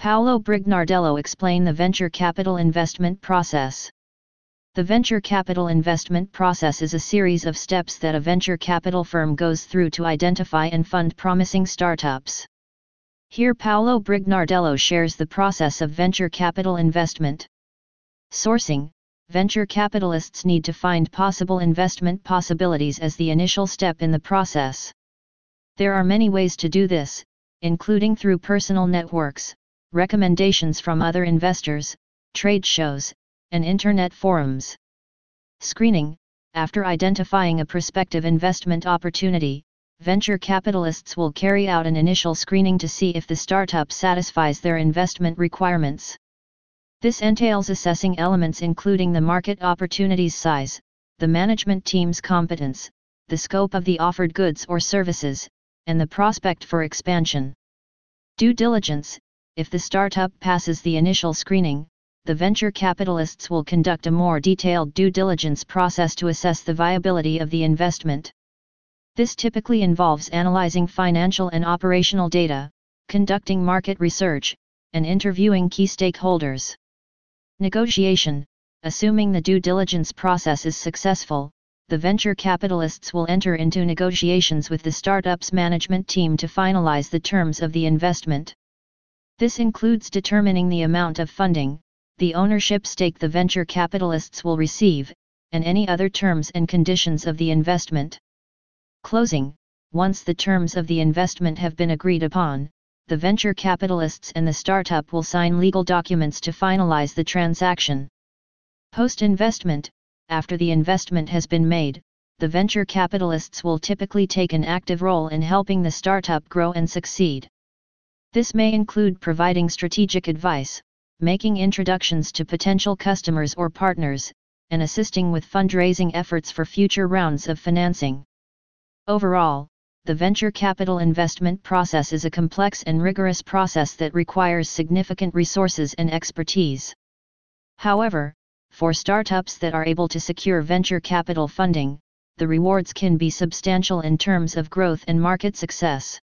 Paulo Brignardello explain the venture capital investment process. The venture capital investment process is a series of steps that a venture capital firm goes through to identify and fund promising startups. Here Paulo Brignardello shares the process of venture capital investment. Sourcing Venture capitalists need to find possible investment possibilities as the initial step in the process. There are many ways to do this, including through personal networks, recommendations from other investors, trade shows, and internet forums. Screening After identifying a prospective investment opportunity, venture capitalists will carry out an initial screening to see if the startup satisfies their investment requirements. This entails assessing elements including the market opportunity's size, the management team's competence, the scope of the offered goods or services, and the prospect for expansion. Due diligence if the startup passes the initial screening, the venture capitalists will conduct a more detailed due diligence process to assess the viability of the investment. This typically involves analyzing financial and operational data, conducting market research, and interviewing key stakeholders. Negotiation Assuming the due diligence process is successful, the venture capitalists will enter into negotiations with the startup's management team to finalize the terms of the investment. This includes determining the amount of funding, the ownership stake the venture capitalists will receive, and any other terms and conditions of the investment. Closing Once the terms of the investment have been agreed upon, the venture capitalists and the startup will sign legal documents to finalize the transaction. Post investment After the investment has been made, the venture capitalists will typically take an active role in helping the startup grow and succeed. This may include providing strategic advice, making introductions to potential customers or partners, and assisting with fundraising efforts for future rounds of financing. Overall, the venture capital investment process is a complex and rigorous process that requires significant resources and expertise. However, for startups that are able to secure venture capital funding, the rewards can be substantial in terms of growth and market success.